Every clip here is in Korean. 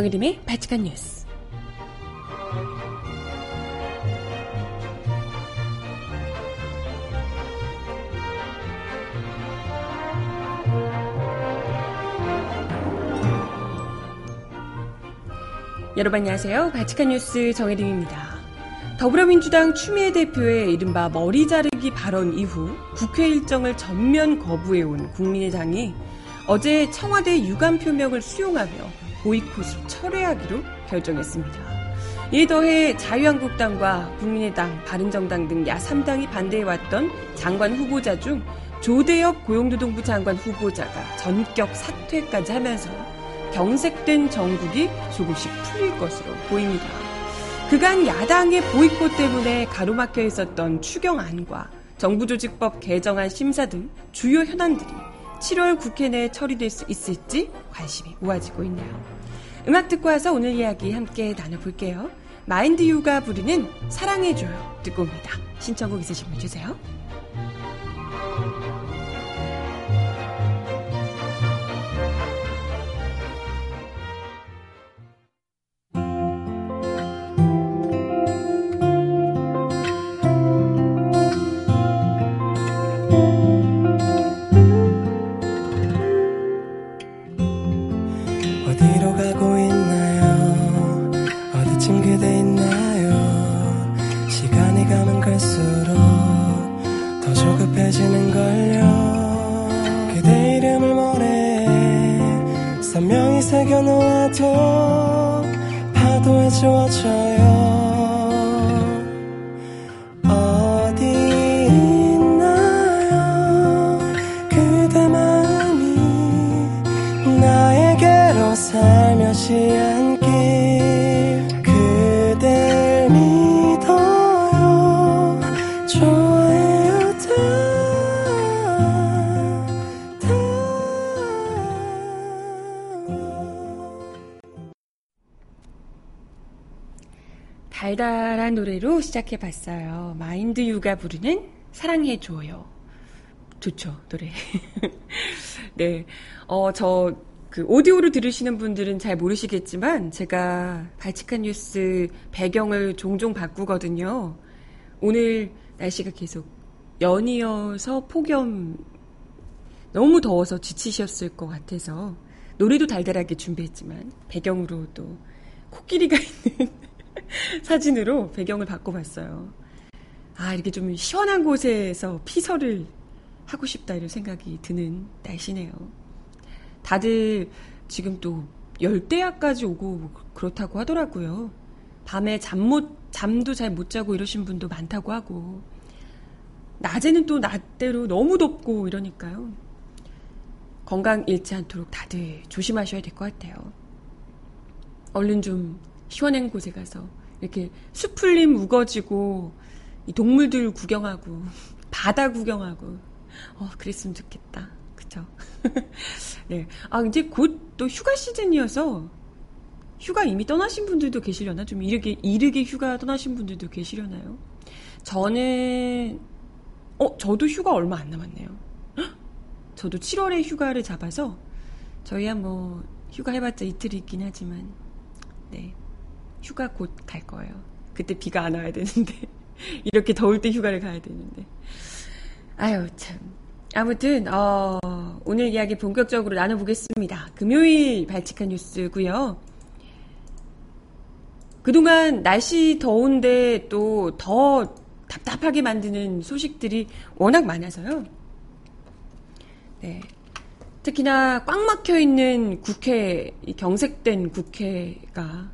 정혜림의 바칙한 뉴스. 여러분 안녕하세요. 바칙한 뉴스 정혜림입니다. 더불어민주당 추미애 대표의 이른바 머리 자르기 발언 이후 국회 일정을 전면 거부해온 국민의당이 어제 청와대 유감 표명을 수용하며 보이콧을 철회하기로 결정했습니다. 이에 더해 자유한국당과 국민의당, 바른정당 등 야3당이 반대해왔던 장관 후보자 중 조대엽 고용노동부 장관 후보자가 전격 사퇴까지 하면서 경색된 정국이 조금씩 풀릴 것으로 보입니다. 그간 야당의 보이콧 때문에 가로막혀 있었던 추경안과 정부조직법 개정안 심사 등 주요 현안들이 7월 국회 내에 처리될 수 있을지 관심이 모아지고 있네요. 음악 듣고 와서 오늘 이야기 함께 나눠볼게요. 마인드 유가 부르는 사랑해줘요 듣고 옵니다. 신청곡 있으신 분 주세요. 시작해 봤어요. 마인드 유가 부르는 사랑해줘요. 좋죠, 노래. 네. 어, 저, 그, 오디오로 들으시는 분들은 잘 모르시겠지만, 제가 발칙한 뉴스 배경을 종종 바꾸거든요. 오늘 날씨가 계속 연이어서 폭염, 너무 더워서 지치셨을 것 같아서, 노래도 달달하게 준비했지만, 배경으로 또, 코끼리가 있는 사진으로 배경을 바꿔봤어요. 아, 이렇게 좀 시원한 곳에서 피서를 하고 싶다 이런 생각이 드는 날씨네요. 다들 지금 또 열대야까지 오고 그렇다고 하더라고요. 밤에 잠 못, 잠도 잘 못 자고 이러신 분도 많다고 하고. 낮에는 또 낮대로 너무 덥고 이러니까요. 건강 잃지 않도록 다들 조심하셔야 될 것 같아요. 얼른 좀 시원한 곳에 가서 이렇게 수풀림 우거지고 동물들 구경하고 바다 구경하고 어 그랬으면 좋겠다. 그쵸? 네. 아 이제 곧 또 휴가 시즌이어서 휴가 이미 떠나신 분들도 계시려나? 좀 이르게 이르게 휴가 떠나신 분들도 계시려나요? 저는 어 저도 휴가 얼마 안 남았네요. 저도 7월에 휴가를 잡아서 저희야 뭐 휴가 해봤자 이틀 있긴 하지만 네 휴가 곧 갈 거예요. 그때 비가 안 와야 되는데. 이렇게 더울 때 휴가를 가야 되는데. 아유, 참. 아무튼, 어, 오늘 이야기 본격적으로 나눠보겠습니다. 금요일 발칙한 뉴스고요 그동안 날씨 더운데 또 더 답답하게 만드는 소식들이 워낙 많아서요. 네. 특히나 꽉 막혀 있는 국회, 경색된 국회가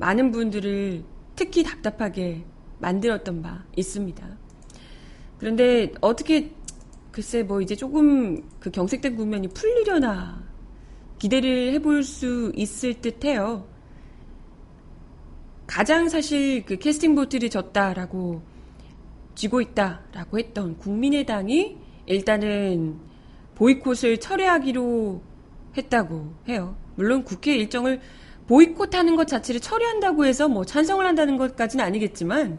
많은 분들을 특히 답답하게 만들었던 바 있습니다. 그런데 어떻게 글쎄 뭐 이제 조금 그 경색된 국면이 풀리려나 기대를 해볼 수 있을 듯해요. 가장 사실 그 캐스팅 보트를 졌다라고 쥐고 있다라고 했던 국민의당이 일단은 보이콧을 철회하기로 했다고 해요. 물론 국회 일정을 보이콧하는 것 자체를 처리한다고 해서 뭐 찬성을 한다는 것까지는 아니겠지만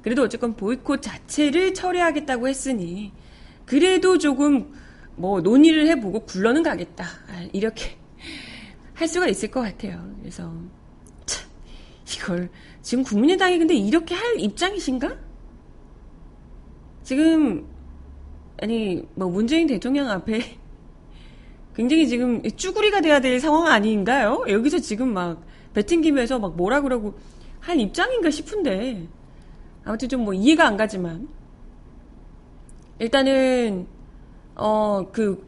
그래도 어쨌건 보이콧 자체를 처리하겠다고 했으니 그래도 조금 뭐 논의를 해보고 굴러는 가겠다 아, 이렇게 할 수가 있을 것 같아요. 그래서 참 이걸 지금 국민의당이 근데 이렇게 할 입장이신가? 지금 아니 뭐 문재인 대통령 앞에 굉장히 지금 쭈구리가 돼야 될 상황 아닌가요? 여기서 지금 막 배팅김에서 막 뭐라 그러고 할 입장인가 싶은데 아무튼 좀 뭐 이해가 안 가지만 일단은 어 그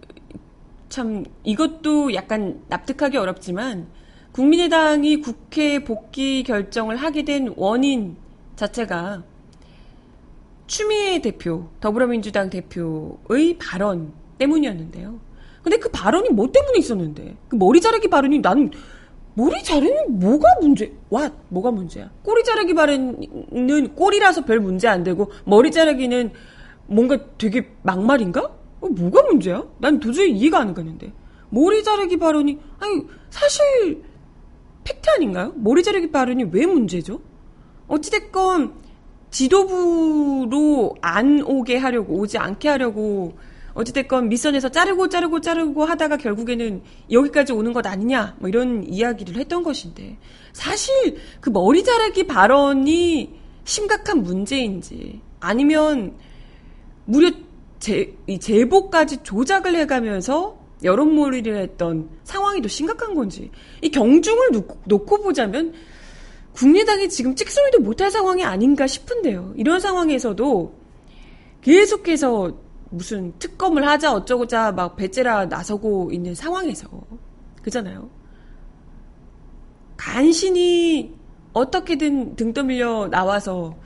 참 이것도 약간 납득하기 어렵지만 국민의당이 국회 복귀 결정을 하게 된 원인 자체가 추미애 대표, 더불어민주당 대표의 발언 때문이었는데요. 근데 그 발언이 뭐 때문에 있었는데? 그 머리 자르기 발언이 나는 머리 자르는 뭐가 문제? 와, 뭐가 문제야? 꼬리 자르기 발언은 꼬리라서 별 문제 안 되고 머리 자르기는 뭔가 되게 막말인가? 어, 뭐가 문제야? 난 도저히 이해가 안 가는데. 머리 자르기 발언이 아니 사실 팩트 아닌가요? 머리 자르기 발언이 왜 문제죠? 어찌됐건 지도부로 안 오게 하려고 오지 않게 하려고 어찌됐건 밑선에서 자르고 자르고 자르고 하다가 결국에는 여기까지 오는 것 아니냐 뭐 이런 이야기를 했던 것인데 사실 그 머리 자르기 발언이 심각한 문제인지 아니면 무려 제, 이 제보까지 조작을 해가면서 여론몰이를 했던 상황이 더 심각한 건지 이 경중을 놓고, 놓고 보자면 국민당이 지금 찍소리도 못할 상황이 아닌가 싶은데요. 이런 상황에서도 계속해서 무슨 특검을 하자 어쩌고자 막 배째라 나서고 있는 상황에서 그잖아요. 간신히 어떻게든 등 떠밀려 나와서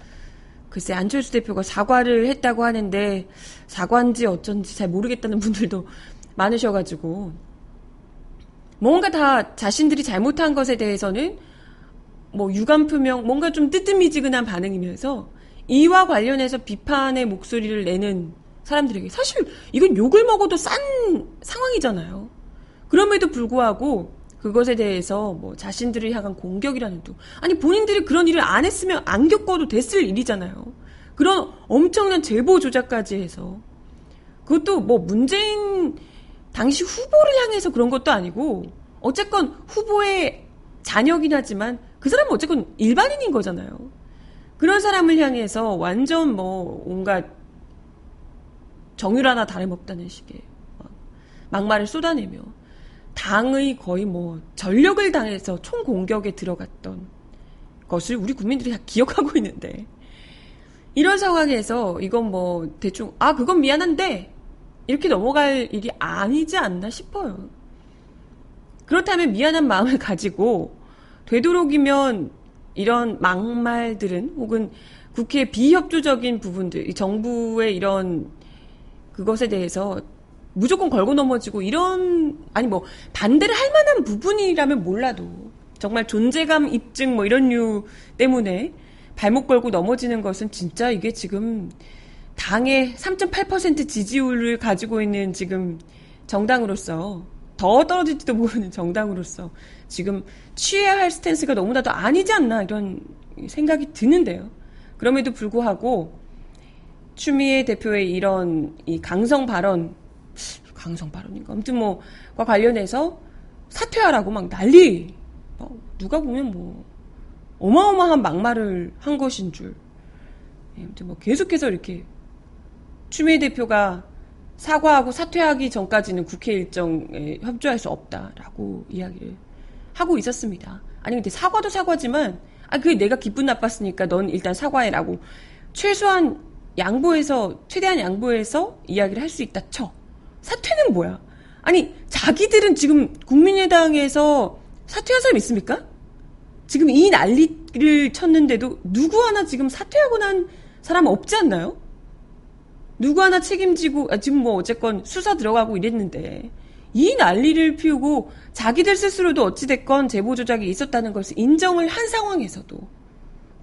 글쎄 안철수 대표가 사과를 했다고 하는데 사과인지 어쩐지 잘 모르겠다는 분들도 많으셔가지고 뭔가 다 자신들이 잘못한 것에 대해서는 뭐 유감 표명 뭔가 좀 뜨뜻미지근한 반응이면서 이와 관련해서 비판의 목소리를 내는 사람들에게 사실 이건 욕을 먹어도 싼 상황이잖아요. 그럼에도 불구하고 그것에 대해서 뭐 자신들을 향한 공격이라는 둥 아니 본인들이 그런 일을 안 했으면 안 겪어도 됐을 일이잖아요. 그런 엄청난 제보 조작까지 해서 그것도 뭐 문재인 당시 후보를 향해서 그런 것도 아니고 어쨌건 후보의 자녀긴 하지만 그 사람은 어쨌건 일반인인 거잖아요. 그런 사람을 향해서 완전 뭐 온갖 정율 하나 다름없다는 식의 막말을 쏟아내며 당의 거의 뭐 전력을 당해서 총 공격에 들어갔던 것을 우리 국민들이 다 기억하고 있는데 이런 상황에서 이건 뭐 대충 아 그건 미안한데 이렇게 넘어갈 일이 아니지 않나 싶어요. 그렇다면 미안한 마음을 가지고 되도록이면 이런 막말들은 혹은 국회 비협조적인 부분들, 정부의 이런 그것에 대해서 무조건 걸고 넘어지고 이런 아니 뭐 반대를 할 만한 부분이라면 몰라도 정말 존재감 입증 뭐 이런 류 때문에 발목 걸고 넘어지는 것은 진짜 이게 지금 당의 3.8% 지지율을 가지고 있는 지금 정당으로서 더 떨어질지도 모르는 정당으로서 지금 취해야 할 스탠스가 너무나도 아니지 않나 이런 생각이 드는데요. 그럼에도 불구하고 추미애 대표의 이런 이 강성 발언, 강성 발언인가? 아무튼 뭐과 관련해서 사퇴하라고 막 난리. 뭐 누가 보면 뭐 어마어마한 막말을 한 것인 줄. 예, 아무튼 뭐 계속해서 이렇게 추미애 대표가 사과하고 사퇴하기 전까지는 국회 일정에 협조할 수 없다라고 이야기를 하고 있었습니다. 아니 근데 사과도 사과지만 아 그게 내가 기분 나빴으니까 넌 일단 사과해라고 최소한 양보해서 최대한 양보해서 이야기를 할 수 있다 쳐. 사퇴는 뭐야? 아니 자기들은 지금 국민의당에서 사퇴한 사람 있습니까? 지금 이 난리를 쳤는데도 누구 하나 지금 사퇴하고 난 사람 없지 않나요? 누구 하나 책임지고 아, 지금 뭐 어쨌건 수사 들어가고 이랬는데 이 난리를 피우고 자기들 스스로도 어찌됐건 제보 조작이 있었다는 것을 인정을 한 상황에서도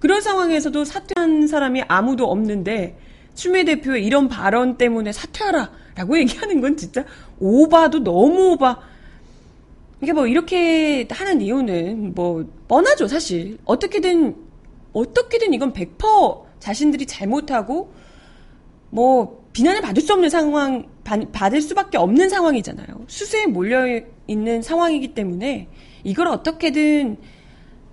그런 상황에서도 사퇴한 사람이 아무도 없는데 추미애 대표의 이런 발언 때문에 사퇴하라 라고 얘기하는 건 진짜 오바도 너무 오바. 이게 뭐 이렇게 하는 이유는 뭐 뻔하죠 사실. 어떻게든 어떻게든 이건 100% 자신들이 잘못하고 뭐 비난을 받을 수 없는 상황 받을 수밖에 없는 상황이잖아요. 수수에 몰려 있는 상황이기 때문에 이걸 어떻게든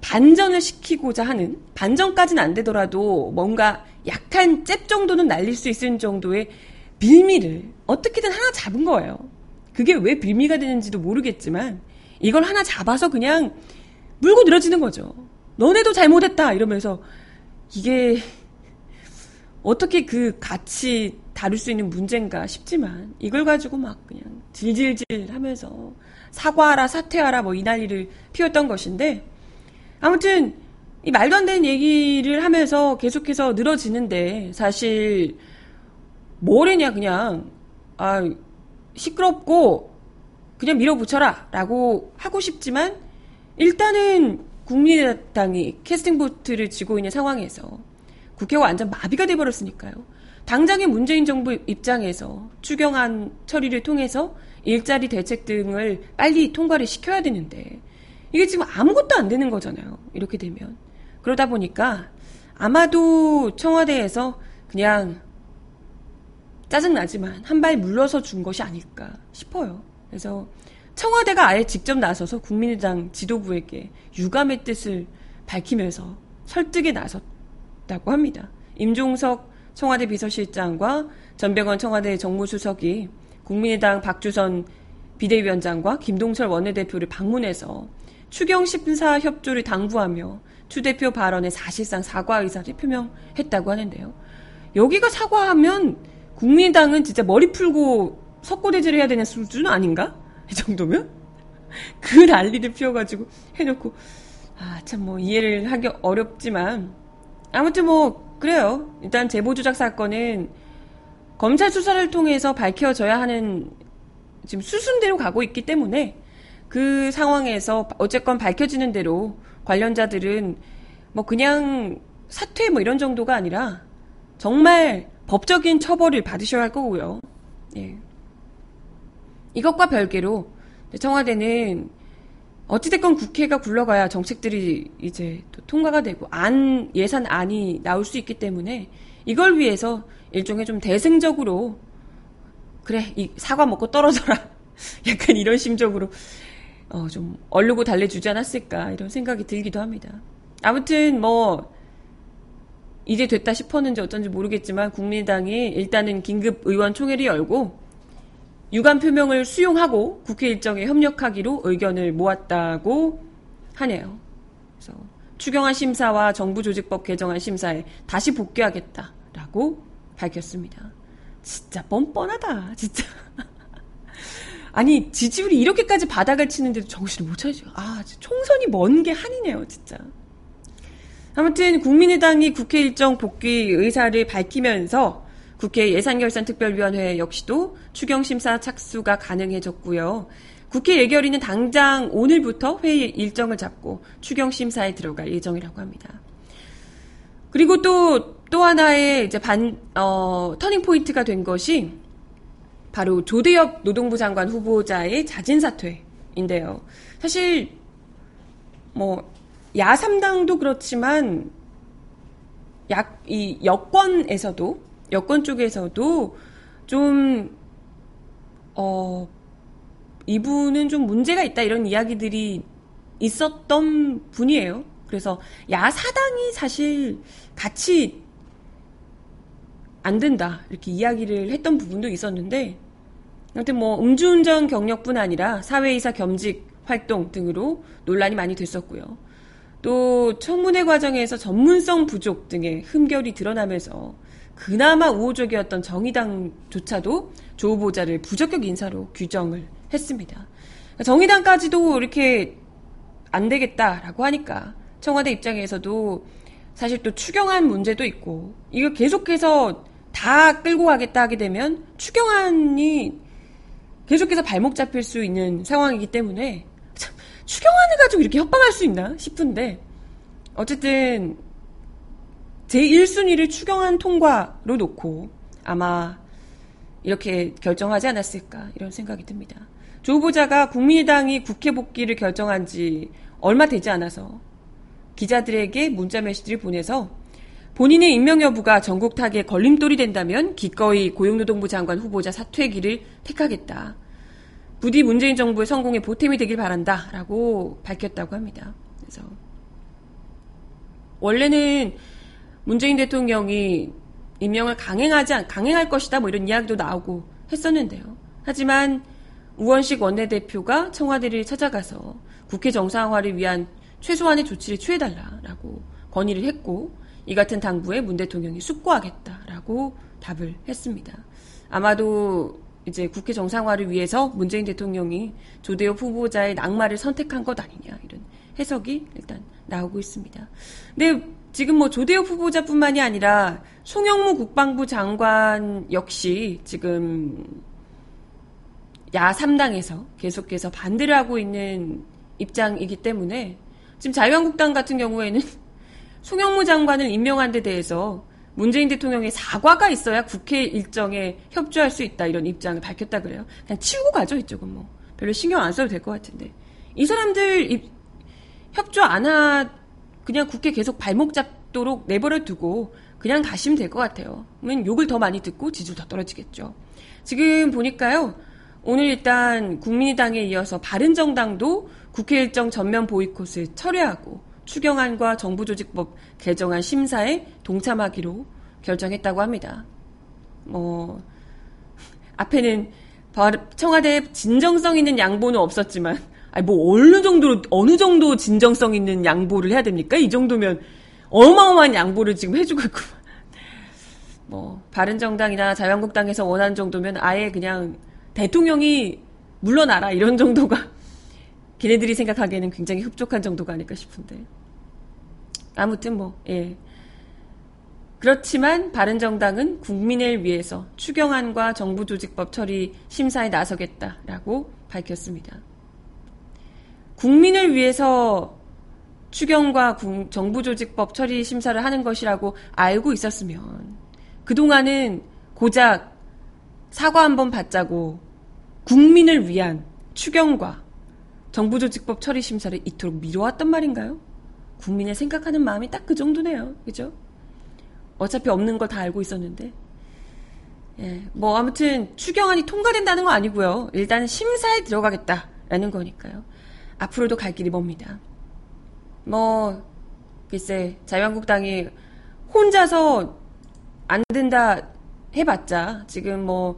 반전을 시키고자 하는 반전까지는 안 되더라도 뭔가 약한 잽 정도는 날릴 수 있을 정도의 빌미를 어떻게든 하나 잡은 거예요. 그게 왜 빌미가 되는지도 모르겠지만 이걸 하나 잡아서 그냥 물고 늘어지는 거죠. 너네도 잘못했다 이러면서 이게 어떻게 그 같이 다룰 수 있는 문제인가 싶지만 이걸 가지고 막 그냥 질질질 하면서 사과하라 사퇴하라 뭐 이 난리를 피웠던 것인데 아무튼 이 말도 안 되는 얘기를 하면서 계속해서 늘어지는데 사실 뭐래냐 그냥 아 시끄럽고 그냥 밀어붙여라 라고 하고 싶지만 일단은 국민의당이 캐스팅 보트를 쥐고 있는 상황에서 국회가 완전 마비가 돼버렸으니까요. 당장의 문재인 정부 입장에서 추경안 처리를 통해서 일자리 대책 등을 빨리 통과를 시켜야 되는데 이게 지금 아무것도 안 되는 거잖아요. 이렇게 되면. 그러다 보니까 아마도 청와대에서 그냥 짜증나지만 한 발 물러서 준 것이 아닐까 싶어요. 그래서 청와대가 아예 직접 나서서 국민의당 지도부에게 유감의 뜻을 밝히면서 설득에 나섰다고 합니다. 임종석 청와대 비서실장과 전병헌 청와대 정무수석이 국민의당 박주선 비대위원장과 김동철 원내대표를 방문해서 추경 심사 협조를 당부하며 추 대표 발언에 사실상 사과 의사를 표명했다고 하는데요. 여기가 사과하면 국민당은 진짜 머리 풀고 석고대죄를 해야 되는 수준 아닌가? 이 정도면? 그 난리를 피워가지고 해놓고, 아, 참 뭐 이해를 하기 어렵지만, 아무튼 뭐, 그래요. 일단 제보 조작 사건은 검찰 수사를 통해서 밝혀져야 하는 지금 수순대로 가고 있기 때문에 그 상황에서 어쨌건 밝혀지는 대로 관련자들은 뭐 그냥 사퇴 뭐 이런 정도가 아니라 정말 법적인 처벌을 받으셔야 할 거고요. 예. 이것과 별개로 청와대는 어찌됐건 국회가 굴러가야 정책들이 이제 통과가 되고 안 예산안이 나올 수 있기 때문에 이걸 위해서 일종의 좀 대승적으로 그래 이 사과 먹고 떨어져라 약간 이런 심적으로 어, 좀 얼르고 달래주지 않았을까 이런 생각이 들기도 합니다. 아무튼 뭐 이제 됐다 싶었는지 어쩐지 모르겠지만 국민당이 일단은 긴급 의원 총회를 열고 유감 표명을 수용하고 국회 일정에 협력하기로 의견을 모았다고 하네요. 그래서 추경안 심사와 정부 조직법 개정안 심사에 다시 복귀하겠다라고 밝혔습니다. 진짜 뻔뻔하다, 진짜. 아니 지지율이 이렇게까지 바닥을 치는데도 정신을 못 차리죠. 아 총선이 먼 게 한이네요, 진짜. 아무튼 국민의당이 국회 일정 복귀 의사를 밝히면서 국회 예산결산특별위원회 역시도 추경심사 착수가 가능해졌고요. 국회 예결위는 당장 오늘부터 회의 일정을 잡고 추경심사에 들어갈 예정이라고 합니다. 그리고 또, 또 하나의 이제 반, 어, 터닝포인트가 된 것이 바로 조대엽 노동부 장관 후보자의 자진 사퇴인데요. 사실 뭐 야3당도 그렇지만 약 이 여권에서도 여권 쪽에서도 좀 어, 이분은 좀 문제가 있다 이런 이야기들이 있었던 분이에요. 그래서 야사당이 사실 같이 안 된다 이렇게 이야기를 했던 부분도 있었는데 아무튼 뭐 음주운전 경력뿐 아니라 사회이사 겸직 활동 등으로 논란이 많이 됐었고요. 또 청문회 과정에서 전문성 부족 등의 흠결이 드러나면서 그나마 우호적이었던 정의당조차도 조 후보자를 부적격 인사로 규정을 했습니다. 정의당까지도 이렇게 안 되겠다라고 하니까 청와대 입장에서도 사실 또 추경안 문제도 있고 이거 계속해서 다 끌고 가겠다 하게 되면 추경안이 계속해서 발목 잡힐 수 있는 상황이기 때문에 참, 추경안을 가지고 이렇게 협박할 수 있나 싶은데 어쨌든 제1순위를 추경안 통과로 놓고 아마 이렇게 결정하지 않았을까 이런 생각이 듭니다. 조 후보자가 국민의당이 국회 복귀를 결정한 지 얼마 되지 않아서 기자들에게 문자 메시지를 보내서 본인의 임명 여부가 전국 타기에 걸림돌이 된다면 기꺼이 고용노동부 장관 후보자 사퇴기를 택하겠다. 부디 문재인 정부의 성공에 보탬이 되길 바란다 라고 밝혔다고 합니다. 그래서 원래는 문재인 대통령이 임명을 강행하지 강행할 것이다 뭐 이런 이야기도 나오고 했었는데요. 하지만 우원식 원내대표가 청와대를 찾아가서 국회 정상화를 위한 최소한의 조치를 취해달라라고 건의를 했고 이 같은 당부에 문 대통령이 숙고하겠다라고 답을 했습니다. 아마도 이제 국회 정상화를 위해서 문재인 대통령이 조대엽 후보자의 낙마를 선택한 것 아니냐 이런 해석이 일단 나오고 있습니다. 근데 지금 뭐 조대엽 후보자뿐만이 아니라 송영무 국방부 장관 역시 지금 야 3당에서 계속해서 반대를 하고 있는 입장이기 때문에 지금 자유한국당 같은 경우에는 송영무 장관을 임명한 데 대해서 문재인 대통령의 사과가 있어야 국회 일정에 협조할 수 있다 이런 입장을 밝혔다 그래요. 그냥 치우고 가죠 이쪽은 뭐 별로 신경 안 써도 될 것 같은데 이 사람들 입, 협조 안 하 그냥 국회 계속 발목 잡도록 내버려 두고 그냥 가시면 될 것 같아요. 그러면 욕을 더 많이 듣고 지지율 더 떨어지겠죠. 지금 보니까요. 오늘 일단 국민의당에 이어서 바른정당도 국회 일정 전면 보이콧을 철회하고 추경안과 정부조직법 개정안 심사에 동참하기로 결정했다고 합니다. 뭐 앞에는 청와대 진정성 있는 양보는 없었지만 아니 뭐 어느 정도로 어느 정도 진정성 있는 양보를 해야 됩니까? 이 정도면 어마어마한 양보를 지금 해주고 있고 뭐 바른정당이나 자유한국당에서 원하는 정도면 아예 그냥 대통령이 물러나라 이런 정도가 걔네들이 생각하기에는 굉장히 흡족한 정도가 아닐까 싶은데 아무튼 뭐 예. 그렇지만 바른정당은 국민을 위해서 추경안과 정부조직법 처리 심사에 나서겠다라고 밝혔습니다. 국민을 위해서 추경과 정부조직법 처리 심사를 하는 것이라고 알고 있었으면 그동안은 고작 사과 한 번 받자고 국민을 위한 추경과 정부조직법 처리 심사를 이토록 미뤄왔단 말인가요? 국민의 생각하는 마음이 딱 그 정도네요. 그죠? 어차피 없는 걸 다 알고 있었는데. 예, 뭐 아무튼 추경안이 통과된다는 거 아니고요. 일단 심사에 들어가겠다라는 거니까요. 앞으로도 갈 길이 멉니다. 뭐 글쎄 자유한국당이 혼자서 안 된다 해봤자 지금 뭐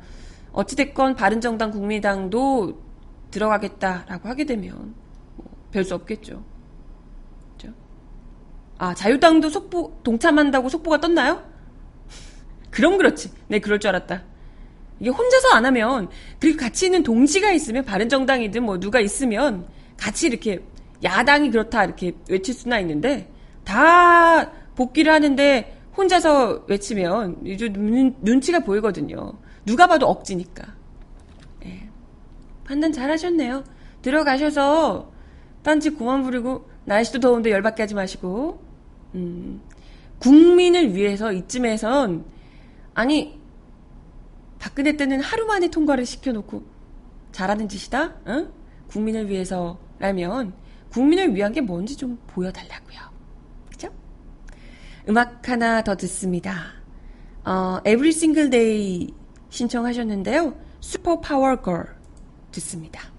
어찌됐건 바른정당 국민당도 들어가겠다라고 하게 되면 뭐 별수 없겠죠. 그죠? 아 자유당도 속보 동참한다고 속보가 떴나요? 그럼 그렇지. 네 그럴 줄 알았다. 이게 혼자서 안 하면 그리고 같이 있는 동지가 있으면 바른정당이든 뭐 누가 있으면 같이 이렇게 야당이 그렇다 이렇게 외칠 수나 있는데 다 복귀를 하는데 혼자서 외치면 이제 눈, 눈치가 보이거든요. 누가 봐도 억지니까. 예. 판단 잘 하셨네요. 들어가셔서 딴지 고만 부리고 날씨도 더운데 열받게 하지 마시고 음, 국민을 위해서 이쯤에선 아니 박근혜 때는 하루 만에 통과를 시켜놓고 잘하는 짓이다. 응? 국민을 위해서라면 국민을 위한 게 뭔지 좀 보여달라고요. 그죠? 음악 하나 더 듣습니다. 어, Every Single Day 신청하셨는데요. 슈퍼 파워 걸 듣습니다.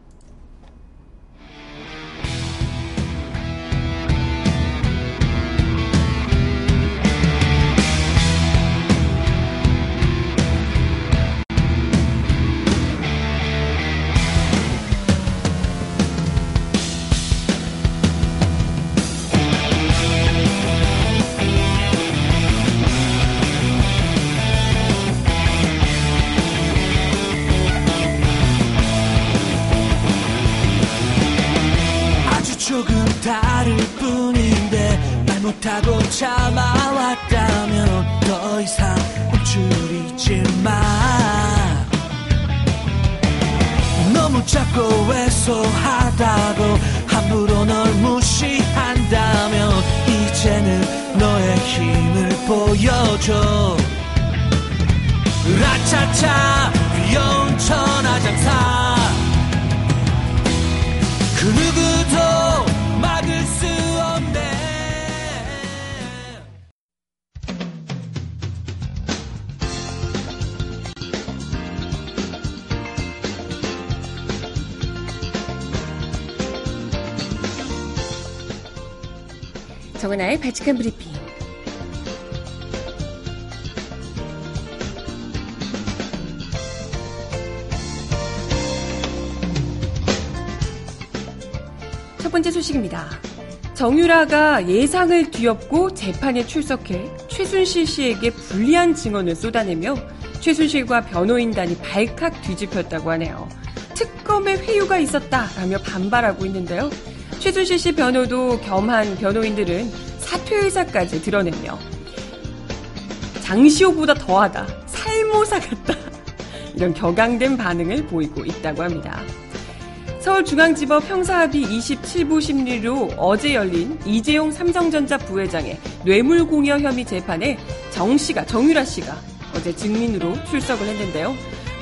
못하고 참아왔다면 더 이상 움츠리지 마. 너무 작고 왜소하다고 함부로 널 무시한다면 이제는 너의 힘을 보여줘. 라차차 귀여운 천하장사 정은아의 발칙한 브리핑. 첫 번째 소식입니다. 정유라가 예상을 뒤엎고 재판에 출석해 최순실 씨에게 불리한 증언을 쏟아내며 최순실과 변호인단이 발칵 뒤집혔다고 하네요. 특검에 회유가 있었다라며 반발하고 있는데요. 최순실 씨 변호도 겸한 변호인들은 사퇴 의사까지 드러내며 장시호보다 더하다, 살모사 같다 이런 격앙된 반응을 보이고 있다고 합니다. 서울중앙지법 형사합의 27부 심리로 어제 열린 이재용 삼성전자 부회장의 뇌물공여 혐의 재판에 정 씨가, 정유라 씨가 어제 증인으로 출석을 했는데요.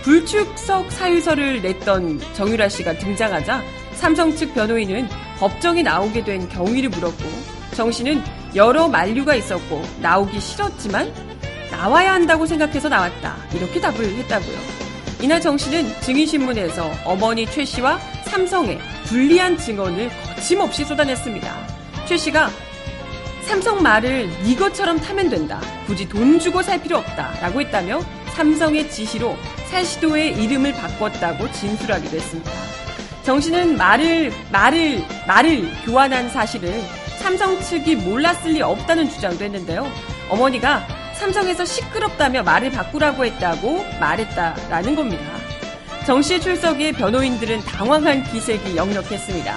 불출석 사유서를 냈던 정유라 씨가 등장하자 삼성 측 변호인은 법정에 나오게 된 경위를 물었고 정 씨는 여러 만류가 있었고 나오기 싫었지만 나와야 한다고 생각해서 나왔다. 이렇게 답을 했다고요. 이날 정 씨는 증인신문에서 어머니 최 씨와 삼성의 불리한 증언을 거침없이 쏟아냈습니다. 최 씨가 삼성 말을 네 것처럼 타면 된다. 굳이 돈 주고 살 필요 없다. 라고 했다며 삼성의 지시로 살시도의 이름을 바꿨다고 진술하기도 했습니다. 정 씨는 말을, 말을, 말을 교환한 사실을 삼성 측이 몰랐을 리 없다는 주장도 했는데요. 어머니가 삼성에서 시끄럽다며 말을 바꾸라고 했다고 말했다라는 겁니다. 정 씨의 출석에 변호인들은 당황한 기색이 역력했습니다.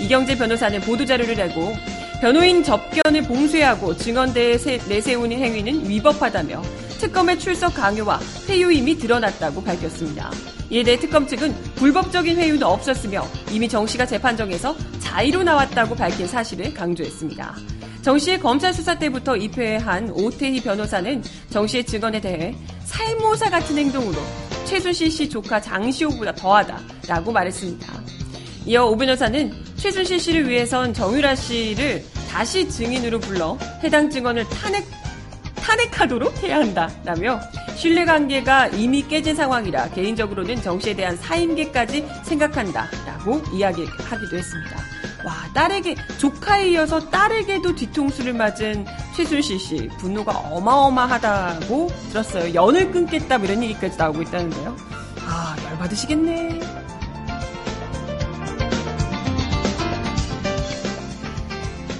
이경재 변호사는 보도자료를 내고 변호인 접견을 봉쇄하고 증언대에 내세우는 행위는 위법하다며 특검의 출석 강요와 회유임이 드러났다고 밝혔습니다. 이에 대해 특검 측은 불법적인 회유는 없었으며 이미 정 씨가 재판정에서 자의로 나왔다고 밝힌 사실을 강조했습니다. 정 씨의 검찰 수사 때부터 입회한 오태희 변호사는 정 씨의 증언에 대해 살모사 같은 행동으로 최순실 씨 조카 장시호보다 더하다라고 말했습니다. 이어 오 변호사는 최순실 씨를 위해선 정유라 씨를 다시 증인으로 불러 해당 증언을 탄핵 탄핵하도록 해야 한다라며 신뢰관계가 이미 깨진 상황이라 개인적으로는 정 씨에 대한 사임계까지 생각한다라고 이야기하기도 했습니다. 와, 딸에게, 조카에 이어서 딸에게도 뒤통수를 맞은 최순실 씨. 분노가 어마어마하다고 들었어요. 연을 끊겠다, 뭐 이런 얘기까지 나오고 있다는데요. 아, 열받으시겠네.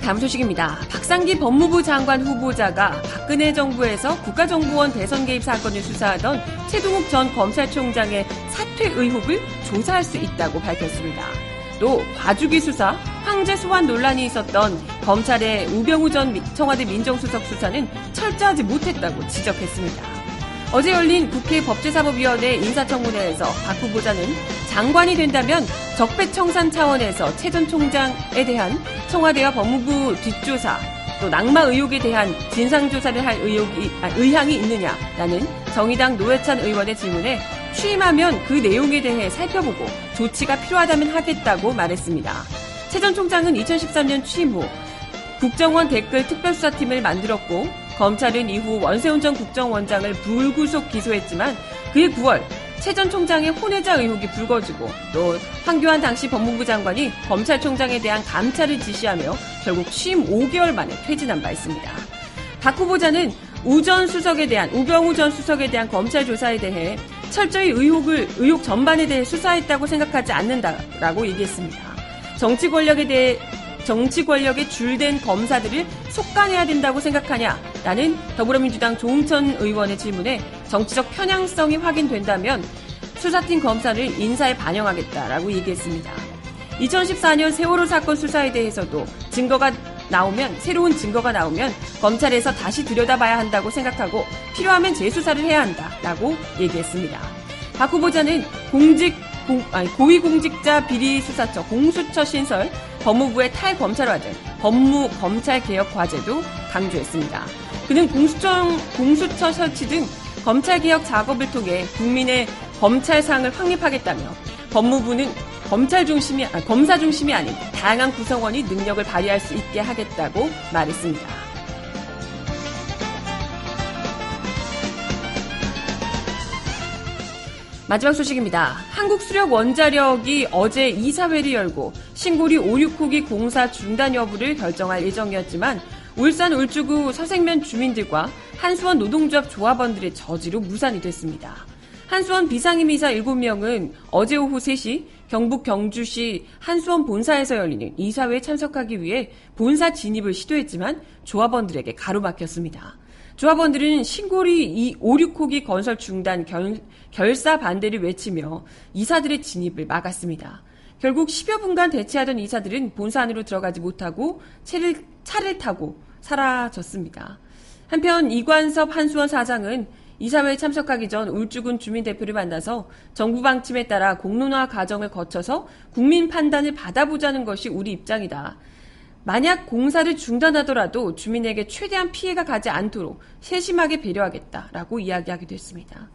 다음 소식입니다. 박상기 법무부 장관 후보자가 박근혜 정부에서 국가정보원 대선 개입 사건을 수사하던 최동욱 전 검찰총장의 사퇴 의혹을 조사할 수 있다고 밝혔습니다. 또 과주기 수사, 황제 소환 논란이 있었던 검찰의 우병우 전 청와대 민정수석 수사는 철저하지 못했다고 지적했습니다. 어제 열린 국회 법제사법위원회 인사청문회에서 박 후보자는 장관이 된다면 적폐청산 차원에서 최 전 총장에 대한 청와대와 법무부 뒷조사 또 낙마 의혹에 대한 진상조사를 할 의혹이, 아, 의향이 있느냐라는 정의당 노회찬 의원의 질문에 취임하면 그 내용에 대해 살펴보고 조치가 필요하다면 하겠다고 말했습니다. 최 전 총장은 2013년 취임 후 국정원 댓글 특별수사팀을 만들었고 검찰은 이후 원세훈 전 국정원장을 불구속 기소했지만 그해 9월 최 전 총장의 혼외자 의혹이 불거지고 또 황교안 당시 법무부 장관이 검찰총장에 대한 감찰을 지시하며 결국 취임 5개월 만에 퇴진한 바 있습니다. 박 후보자는 우 전 수석에 대한 우병우 전 수석에 대한 검찰 조사에 대해 철저히 의혹을 의혹 전반에 대해 수사했다고 생각하지 않는다라고 얘기했습니다. 정치 권력에 대해 정치 권력에 줄된 검사들을 속간해야 된다고 생각하냐? 라는 더불어민주당 조홍천 의원의 질문에 정치적 편향성이 확인된다면 수사팀 검사를 인사에 반영하겠다라고 얘기했습니다. 2014년 세월호 사건 수사에 대해서도 증거가 나오면 새로운 증거가 나오면 검찰에서 다시 들여다봐야 한다고 생각하고 필요하면 재수사를 해야 한다라고 얘기했습니다. 박 후보자는 공직 공, 아니, 고위공직자 비리수사처 공수처 신설, 법무부의 탈검찰화등 법무 검찰 개혁 과제도 강조했습니다. 그는 공수처, 공수처 설치 등 검찰 개혁 작업을 통해 국민의 검찰상을 확립하겠다며 법무부는 검찰 중심이, 아, 검사 중심이 아닌 다양한 구성원이 능력을 발휘할 수 있게 하겠다고 말했습니다. 마지막 소식입니다. 한국수력 원자력이 어제 이사회를 열고 신고리 5, 6호기 공사 중단 여부를 결정할 예정이었지만 울산 울주구 서생면 주민들과 한수원 노동조합 조합원들의 저지로 무산이 됐습니다. 한수원 비상임이사 7명은 어제 오후 3시 경북 경주시 한수원 본사에서 열리는 이사회에 참석하기 위해 본사 진입을 시도했지만 조합원들에게 가로막혔습니다. 조합원들은 신고리 5, 6호기 건설 중단 결, 결사 반대를 외치며 이사들의 진입을 막았습니다. 결국 10여 분간 대치하던 이사들은 본사 안으로 들어가지 못하고 차를, 차를 타고 사라졌습니다. 한편 이관섭 한수원 사장은 이사회에 참석하기 전 울주군 주민 대표를 만나서 정부 방침에 따라 공론화 과정을 거쳐서 국민 판단을 받아보자는 것이 우리 입장이다. 만약 공사를 중단하더라도 주민에게 최대한 피해가 가지 않도록 세심하게 배려하겠다라고 이야기하기도 했습니다.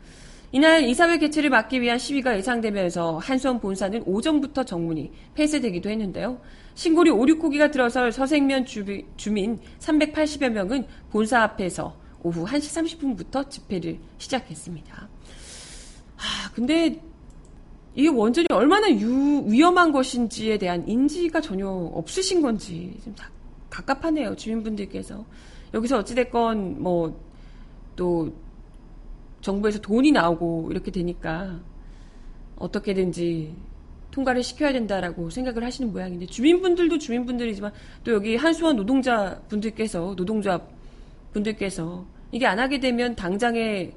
이날 이사회 개최를 막기 위한 시위가 예상되면서 한수원 본사는 오전부터 정문이 폐쇄되기도 했는데요. 신고리 5, 6호기가 들어설 서생면 주민 380여 명은 본사 앞에서 오후 1시 30분부터 집회를 시작했습니다. 아, 근데 이게 원전이 얼마나 유, 위험한 것인지에 대한 인지가 전혀 없으신 건지 좀 갑갑하네요. 주민분들께서. 여기서 어찌됐건 뭐 또 정부에서 돈이 나오고 이렇게 되니까 어떻게든지 통과를 시켜야 된다라고 생각을 하시는 모양인데 주민분들도 주민분들이지만 또 여기 한수원 노동자 분들께서 노동조합 분들께서 이게 안 하게 되면 당장에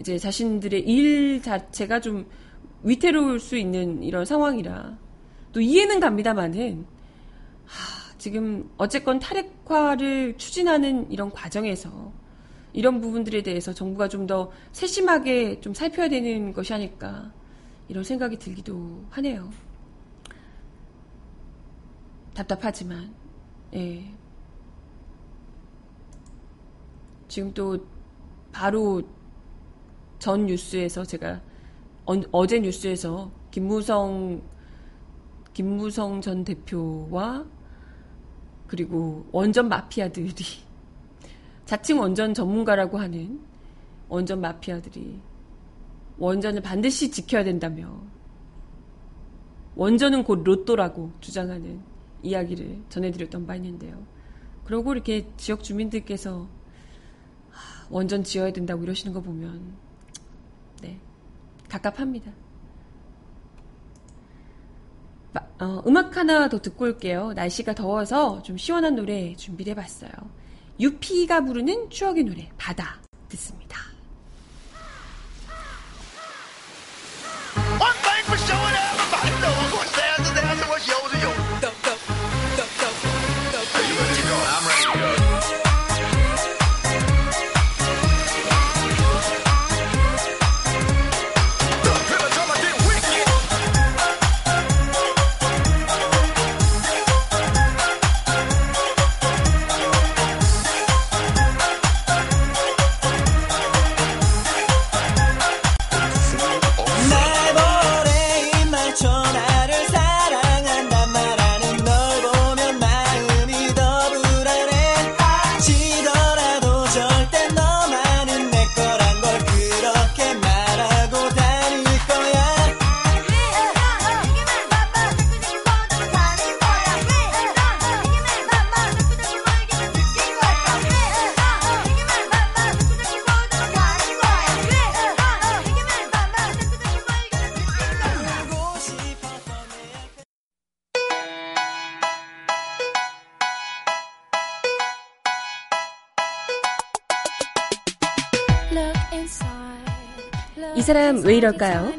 이제 자신들의 일 자체가 좀 위태로울 수 있는 이런 상황이라 또 이해는 갑니다만은 하, 지금 어쨌건 탈핵화를 추진하는 이런 과정에서 이런 부분들에 대해서 정부가 좀 더 세심하게 좀 살펴야 되는 것이 아닐까 이런 생각이 들기도 하네요. 답답하지만 예. 지금 또 바로 전 뉴스에서 제가 어, 제 뉴스에서 김무성 김무성 전 대표와 그리고 원전 마피아들이 자칭 원전 전문가라고 하는 원전 마피아들이 원전을 반드시 지켜야 된다며 원전은 곧 로또라고 주장하는 이야기를 전해드렸던 바 있는데요. 그러고 이렇게 지역 주민들께서 원전 지어야 된다고 이러시는 거 보면 네 갑갑합니다. 어, 음악 하나 더 듣고 올게요. 날씨가 더워서 좀 시원한 노래 준비를 해봤어요. 유피가 부르는 추억의 노래 바다 듣습니다. 이럴까요?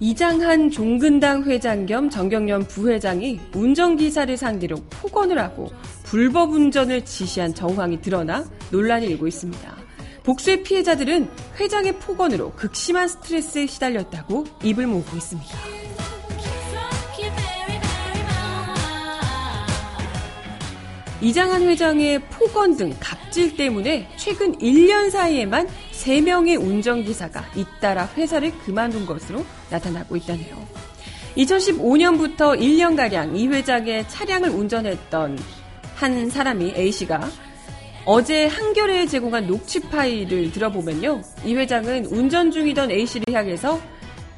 이장한 종근당 회장 겸 정경련 부회장이 운전기사를 상대로 폭언을 하고 불법 운전을 지시한 정황이 드러나 논란이 일고 있습니다. 복수의 피해자들은 회장의 폭언으로 극심한 스트레스에 시달렸다고 입을 모으고 있습니다. 이장한 회장의 폭언 등 갑질 때문에 최근 1년 사이에만 3명의 운전기사가 잇따라 회사를 그만둔 것으로 나타나고 있다네요. 2015년부터 1년가량 이 회장의 차량을 운전했던 한 사람이 A씨가 어제 한겨레에 제공한 녹취 파일을 들어보면요. 이 회장은 운전 중이던 A씨를 향해서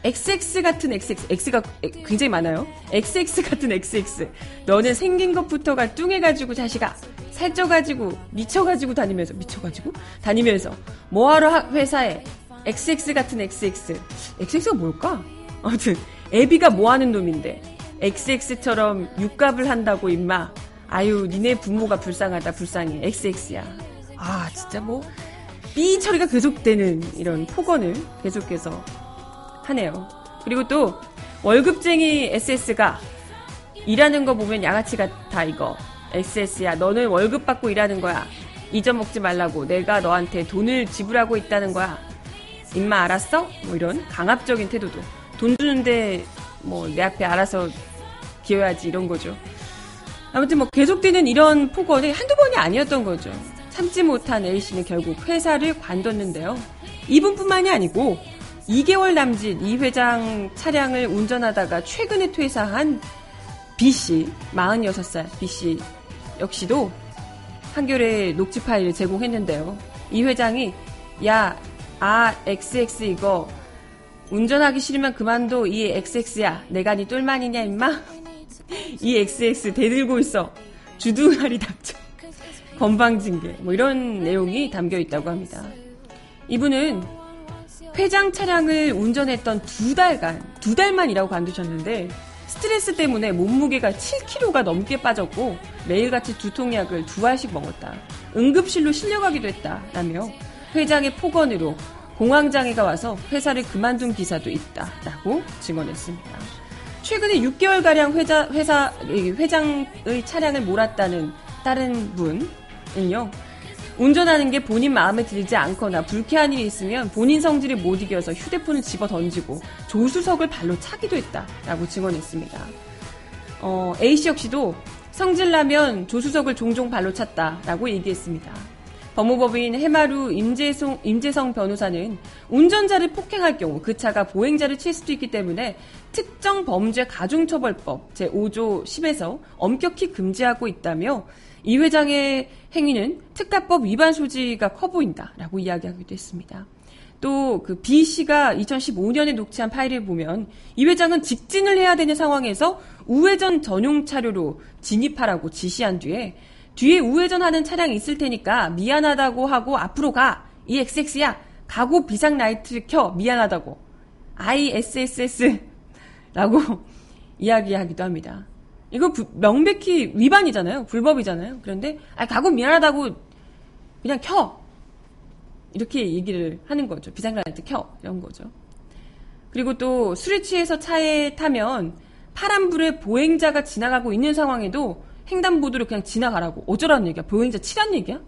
XX 같은 XX, X가 굉장히 많아요. XX 같은 XX. 너는 생긴 것부터가 뚱해가지고 자식아. 살쪄가지고, 미쳐가지고 다니면서, 미쳐가지고? 다니면서, 뭐하러 회사에 XX 같은 XX. XX가 뭘까? 아무튼, 애비가 뭐하는 놈인데. XX처럼 육갑을 한다고 임마. 아유, 니네 부모가 불쌍하다, 불쌍해. XX야. 아, 진짜 뭐, 삐 처리가 계속되는 이런 폭언을 계속해서 하네요. 그리고 또, 월급쟁이 SS가 일하는 거 보면 양아치 같아, 이거. SS야, 너는 월급 받고 일하는 거야. 잊어먹지 말라고. 내가 너한테 돈을 지불하고 있다는 거야. 임마 알았어? 뭐 이런 강압적인 태도도. 돈 주는데 뭐 내 앞에 알아서 기어야지 이런 거죠. 아무튼 뭐 계속되는 이런 폭언이 한두 번이 아니었던 거죠. 참지 못한 A씨는 결국 회사를 관뒀는데요. 이분뿐만이 아니고 2개월 남짓 이 회장 차량을 운전하다가 최근에 퇴사한 B씨, 46살 B씨 역시도 한겨레 녹취 파일을 제공했는데요. 이 회장이 야, 아, XX 이거 운전하기 싫으면 그만둬. 이 XX야. 내가 니 똘만이냐 임마? 이 XX 대들고 있어. 주둥아리 닥쳐. 건방진게. 뭐 이런 내용이 담겨 있다고 합니다. 이분은 회장 차량을 운전했던 두 달간, 두 달만 이라고 관두셨는데 스트레스 때문에 몸무게가 7kg가 넘게 빠졌고 매일같이 두통약을 두 알씩 먹었다. 응급실로 실려가기도 했다라며 회장의 폭언으로 공황장애가 와서 회사를 그만둔 기사도 있다라고 증언했습니다. 최근에 6개월가량 회자, 회사, 회장의 차량을 몰았다는 다른 분은요, 운전하는 게 본인 마음에 들지 않거나 불쾌한 일이 있으면 본인 성질을 못 이겨서 휴대폰을 집어 던지고 조수석을 발로 차기도 했다라고 증언했습니다. 어, A씨 역시도 성질나면 조수석을 종종 발로 찼다라고 얘기했습니다. 법무법인 해마루 임재성, 임재성 변호사는 운전자를 폭행할 경우 그 차가 보행자를 칠 수도 있기 때문에 특정 범죄 가중처벌법 제5조 10에서 엄격히 금지하고 있다며 이 회장의 행위는 특가법 위반 소지가 커 보인다라고 이야기하기도 했습니다. 또 그 B 씨가 2015년에 녹취한 파일을 보면 이 회장은 직진을 해야 되는 상황에서 우회전 전용 차로로 진입하라고 지시한 뒤에 뒤에 우회전하는 차량이 있을 테니까 미안하다고 하고 앞으로 가. 이 XX야. 가고 비상 라이트를 켜. 미안하다고. ISSS. 라고 이야기하기도 합니다. 이거 부, 명백히 위반이잖아요. 불법이잖아요. 그런데 아 가고 미안하다고 그냥 켜. 이렇게 얘기를 하는 거죠. 비상라이트 켜. 이런 거죠. 그리고 또 술에 취해서 차에 타면 파란불에 보행자가 지나가고 있는 상황에도 횡단보도를 그냥 지나가라고. 어쩌라는 얘기야? 보행자 치란 얘기야?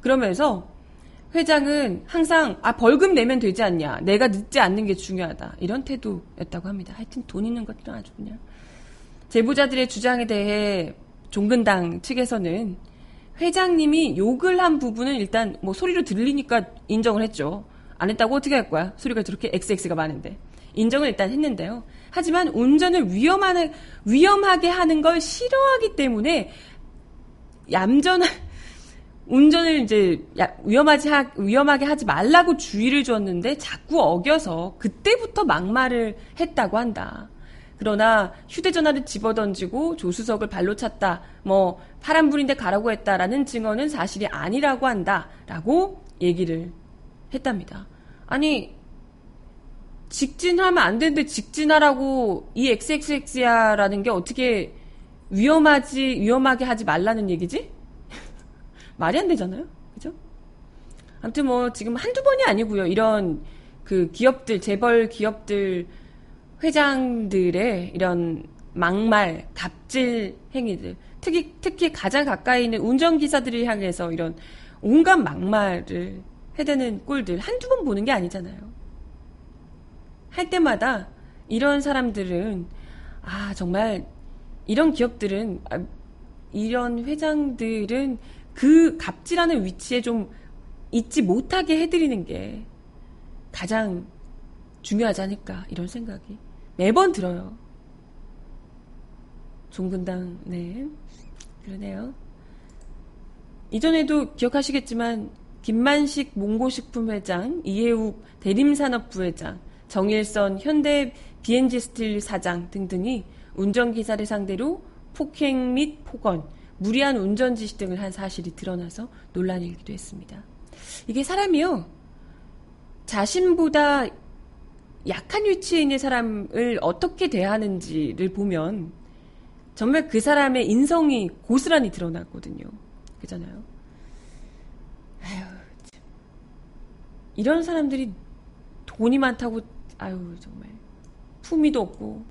그러면서 회장은 항상 아 벌금 내면 되지 않냐. 내가 늦지 않는 게 중요하다. 이런 태도였다고 합니다. 하여튼 돈 있는 것도 아주 그냥 제보자들의 주장에 대해 종근당 측에서는 회장님이 욕을 한 부분은 일단 뭐 소리로 들리니까 인정을 했죠. 안 했다고 어떻게 할 거야? 소리가 저렇게 XX가 많은데. 인정을 일단 했는데요. 하지만 운전을 위험하는, 위험하게 하는 걸 싫어하기 때문에 얌전한, 운전을 이제 위험하지 하, 위험하게 하지 말라고 주의를 줬는데 자꾸 어겨서 그때부터 막말을 했다고 한다. 그러나 휴대전화를 집어던지고 조수석을 발로 찼다. 뭐 파란불인데 가라고 했다라는 증언은 사실이 아니라고 한다라고 얘기를 했답니다. 아니 직진하면 안 되는데 직진하라고 이 XXX야라는 게 어떻게 위험하지 위험하게 하지 말라는 얘기지? 말이 안 되잖아요. 그죠? 아무튼 뭐 지금 한두 번이 아니고요. 이런 그 기업들 재벌 기업들 회장들의 이런 막말, 갑질 행위들, 특히 특히 가장 가까이 있는 운전기사들을 향해서 이런 온갖 막말을 해대는 꼴들 한두 번 보는 게 아니잖아요. 할 때마다 이런 사람들은 아 정말 이런 기업들은 아, 이런 회장들은 그 갑질하는 위치에 좀 있지 못하게 해드리는 게 가장 중요하지 않을까 이런 생각이 매번 들어요. 종근당 네 그러네요. 이전에도 기억하시겠지만 김만식 몽고식품 회장, 이해욱 대림산업 부 회장, 정일선 현대 BNG 스틸 사장 등등이 운전기사를 상대로 폭행 및 폭언, 무리한 운전 지시 등을 한 사실이 드러나서 논란이 일기도 했습니다. 이게 사람이요. 자신보다 약한 위치에 있는 사람을 어떻게 대하는지를 보면 정말 그 사람의 인성이 고스란히 드러났거든요. 그잖아요. 아유, 참. 이런 사람들이 돈이 많다고, 아유, 정말. 품위도 없고,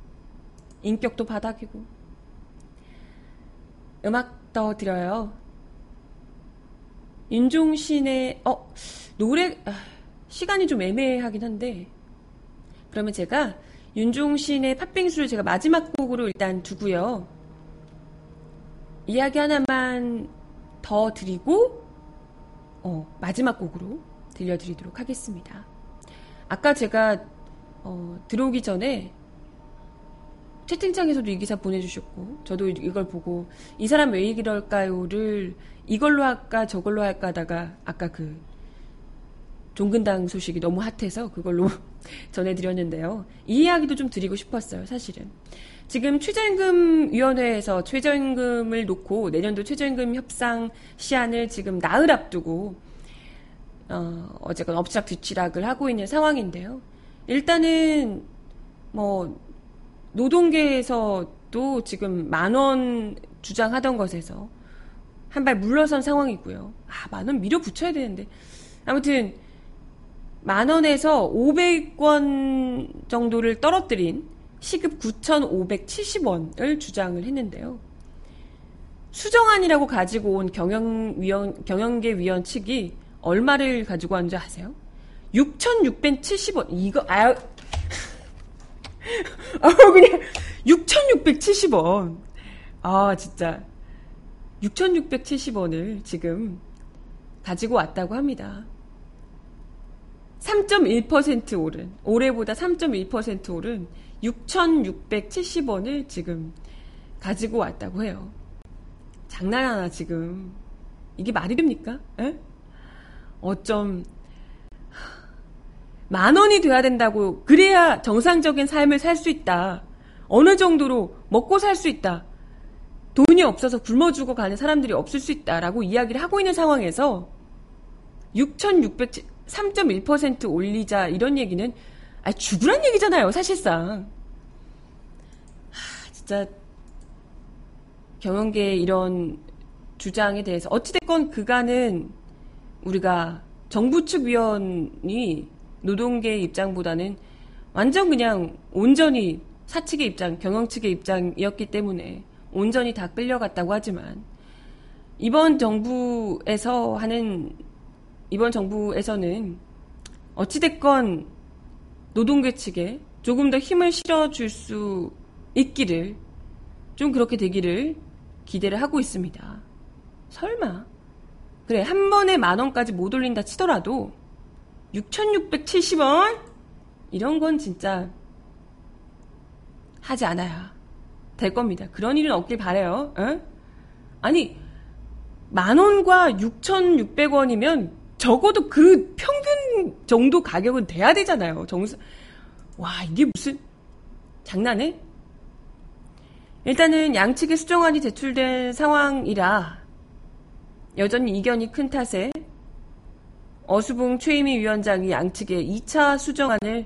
인격도 바닥이고. 음악 더 드려요. 윤종신의, 어, 노래, 아, 시간이 좀 애매하긴 한데, 그러면 제가 윤종신의 팥빙수를 제가 마지막 곡으로 일단 두고요. 이야기 하나만 더 드리고 어, 마지막 곡으로 들려드리도록 하겠습니다. 아까 제가 어, 들어오기 전에 채팅창에서도 이 기사 보내주셨고 저도 이걸 보고 이 사람 왜 이럴까요를 이걸로 할까 저걸로 할까 하다가 아까 그 종근당 소식이 너무 핫해서 그걸로 전해드렸는데요. 이 이야기도 좀 드리고 싶었어요, 사실은. 지금 최저임금위원회에서 최저임금을 놓고 내년도 최저임금 협상 시한을 지금 나흘 앞두고 어, 어쨌건 엎치락 뒤치락을 하고 있는 상황인데요. 일단은 뭐 노동계에서도 지금 만원 주장하던 것에서 한 발 물러선 상황이고요. 아, 만 원 밀어붙여야 되는데. 아무튼 만 원에서 500원 정도를 떨어뜨린 시급 9,570원을 주장을 했는데요. 수정안이라고 가지고 온 경영위원, 경영계 위원 측이 얼마를 가지고 왔는지 아세요? 6,670원. 이거, 아유. 아, 그냥, 6,670원. 아, 진짜. 6,670원을 지금 가지고 왔다고 합니다. 3.1% 오른, 올해보다 3.1% 오른 6,670원을 지금 가지고 왔다고 해요. 장난하나, 지금. 이게 말이 됩니까? 에? 어쩜, 만 원이 돼야 된다고, 그래야 정상적인 삶을 살 수 있다. 어느 정도로 먹고 살 수 있다. 돈이 없어서 굶어 죽어 가는 사람들이 없을 수 있다라고 이야기를 하고 있는 상황에서 6,600, 3.1% 올리자 이런 얘기는 아 죽으란 얘기잖아요 사실상. 하, 진짜 경영계의 이런 주장에 대해서 어찌됐건 그간은 우리가 정부 측 위원이 노동계의 입장보다는 완전 그냥 온전히 사측의 입장, 경영 측의 입장이었기 때문에 온전히 다 끌려갔다고 하지만 이번 정부에서 하는 이번 정부에서는 어찌됐건 노동계 측에 조금 더 힘을 실어줄 수 있기를 좀 그렇게 되기를 기대를 하고 있습니다. 설마. 그래, 한 번에 만 원까지 못 올린다 치더라도 6,670원? 이런 건 진짜 하지 않아야 될 겁니다. 그런 일은 없길 바래요. 어? 아니, 만 원과 6,600원이면 적어도 그 평균 정도 가격은 돼야 되잖아요. 정수. 와, 이게 무슨, 장난해? 일단은 양측의 수정안이 제출된 상황이라 여전히 이견이 큰 탓에 어수봉 최임희 위원장이 양측에 2차 수정안을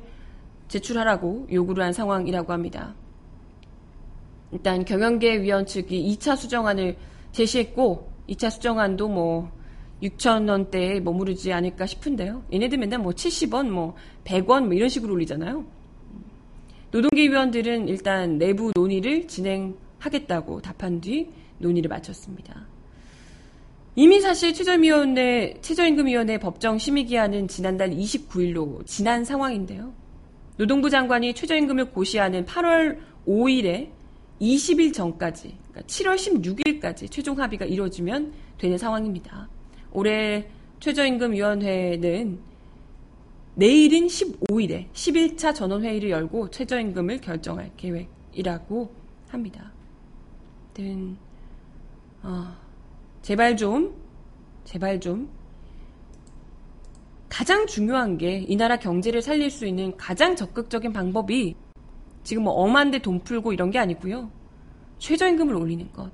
제출하라고 요구를 한 상황이라고 합니다. 일단 경영계 위원 측이 2차 수정안을 제시했고 2차 수정안도 뭐 6천 원대에 머무르지 않을까 싶은데요. 얘네들 맨날 뭐 70원, 뭐 100원 뭐 이런 식으로 올리잖아요. 노동계 위원들은 일단 내부 논의를 진행하겠다고 답한 뒤 논의를 마쳤습니다. 이미 사실 최저임금위원회, 최저임금위원회 법정 심의기한은 지난달 29일로 지난 상황인데요. 노동부 장관이 최저임금을 고시하는 8월 5일에 20일 전까지, 그러니까 7월 16일까지 최종 합의가 이루어지면 되는 상황입니다. 올해 최저임금위원회는 내일인 15일에 11차 전원회의를 열고 최저임금을 결정할 계획이라고 합니다. 든, 어, 제발 좀 제발 좀. 가장 중요한 게 이 나라 경제를 살릴 수 있는 가장 적극적인 방법이 지금 뭐 엄한데 돈 풀고 이런 게 아니고요. 최저임금을 올리는 것.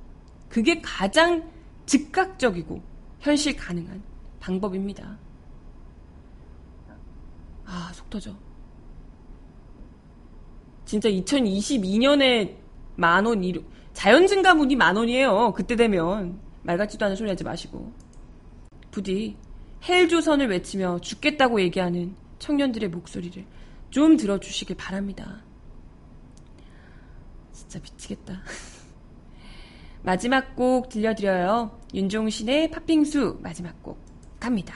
그게 가장 즉각적이고 현실 가능한 방법입니다. 아, 속 터져. 진짜 2022년에 만 원, 이루, 자연 증가분이 만 원이에요. 그때 되면. 말 같지도 않은 소리 하지 마시고. 부디 헬조선을 외치며 죽겠다고 얘기하는 청년들의 목소리를 좀 들어주시길 바랍니다. 진짜 미치겠다. 마지막 곡 들려드려요. 윤종신의 팥빙수 마지막 곡 갑니다.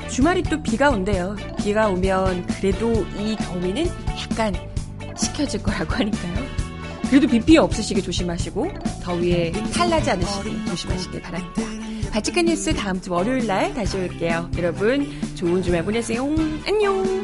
주말이 또 비가 온대요. 비가 오면 그래도 이 더위는 약간 식혀질 거라고 하니까요. 그래도 비 피해 없으시게 조심하시고 더위에 탈나지 않으시게 조심하시길 바랍니다. 바치칸 뉴스 다음 주 월요일 날 다시 올게요. 여러분 좋은 주말 보내세요. 안녕.